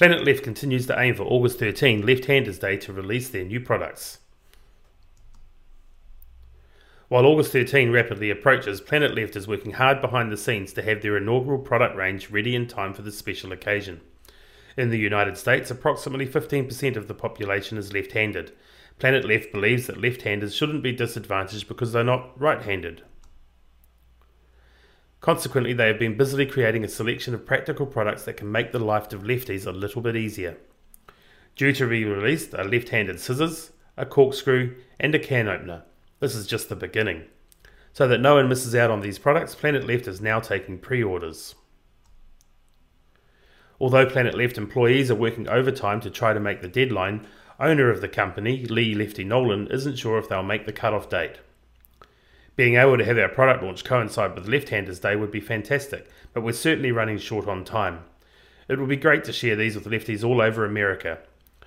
Planet Left continues to aim for August 13, Left Handers Day, to release their new products. While August 13 rapidly approaches, Planet Left is working hard behind the scenes to have their inaugural product range ready in time for this special occasion. In the United States, approximately 15% of the population is left handed. Planet Left believes that left handers shouldn't be disadvantaged because they're not right handed. Consequently, they have been busily creating a selection of practical products that can make the life of lefties a little bit easier. Due to be released are left handed scissors, a corkscrew, and a can opener. This is just the beginning. So that no one misses out on these products, Planet Left is now taking pre orders. Although Planet Left employees are working overtime to try to make the deadline, owner of the company, Lee Lefty Nolan, isn't sure if they'll make the cut-off date. Being able to have our product launch coincide with Left Handers Day would be fantastic, but we're certainly running short on time. It would be great to share these with lefties all over America.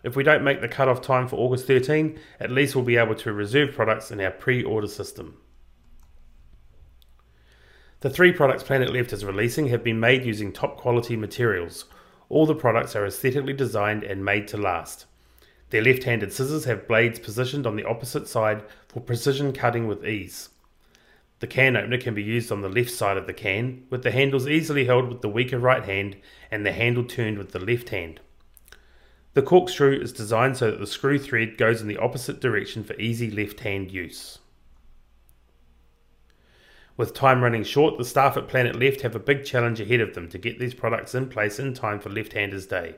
If we don't make the cut-off time for August 13, at least we'll be able to reserve products in our pre-order system. The three products Planet Left is releasing have been made using top quality materials. All the products are aesthetically designed and made to last. Their left handed scissors have blades positioned on the opposite side for precision cutting with ease. The can opener can be used on the left side of the can, with the handles easily held with the weaker right hand and the handle turned with the left hand. The corkscrew is designed so that the screw thread goes in the opposite direction for easy left hand use. With time running short, the staff at Planet Left have a big challenge ahead of them to get these products in place in time for Left Handers Day.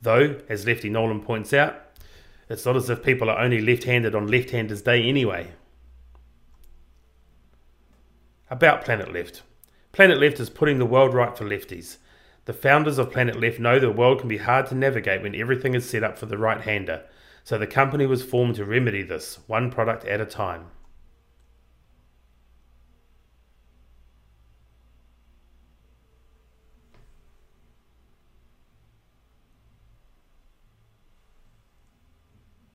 Though, as Lefty Nolan points out, it's not as if people are only left handed on Left Handers Day anyway. About Planet Left Planet Left is putting the world right for lefties. The founders of Planet Left know the world can be hard to navigate when everything is set up for the right hander, so the company was formed to remedy this, one product at a time.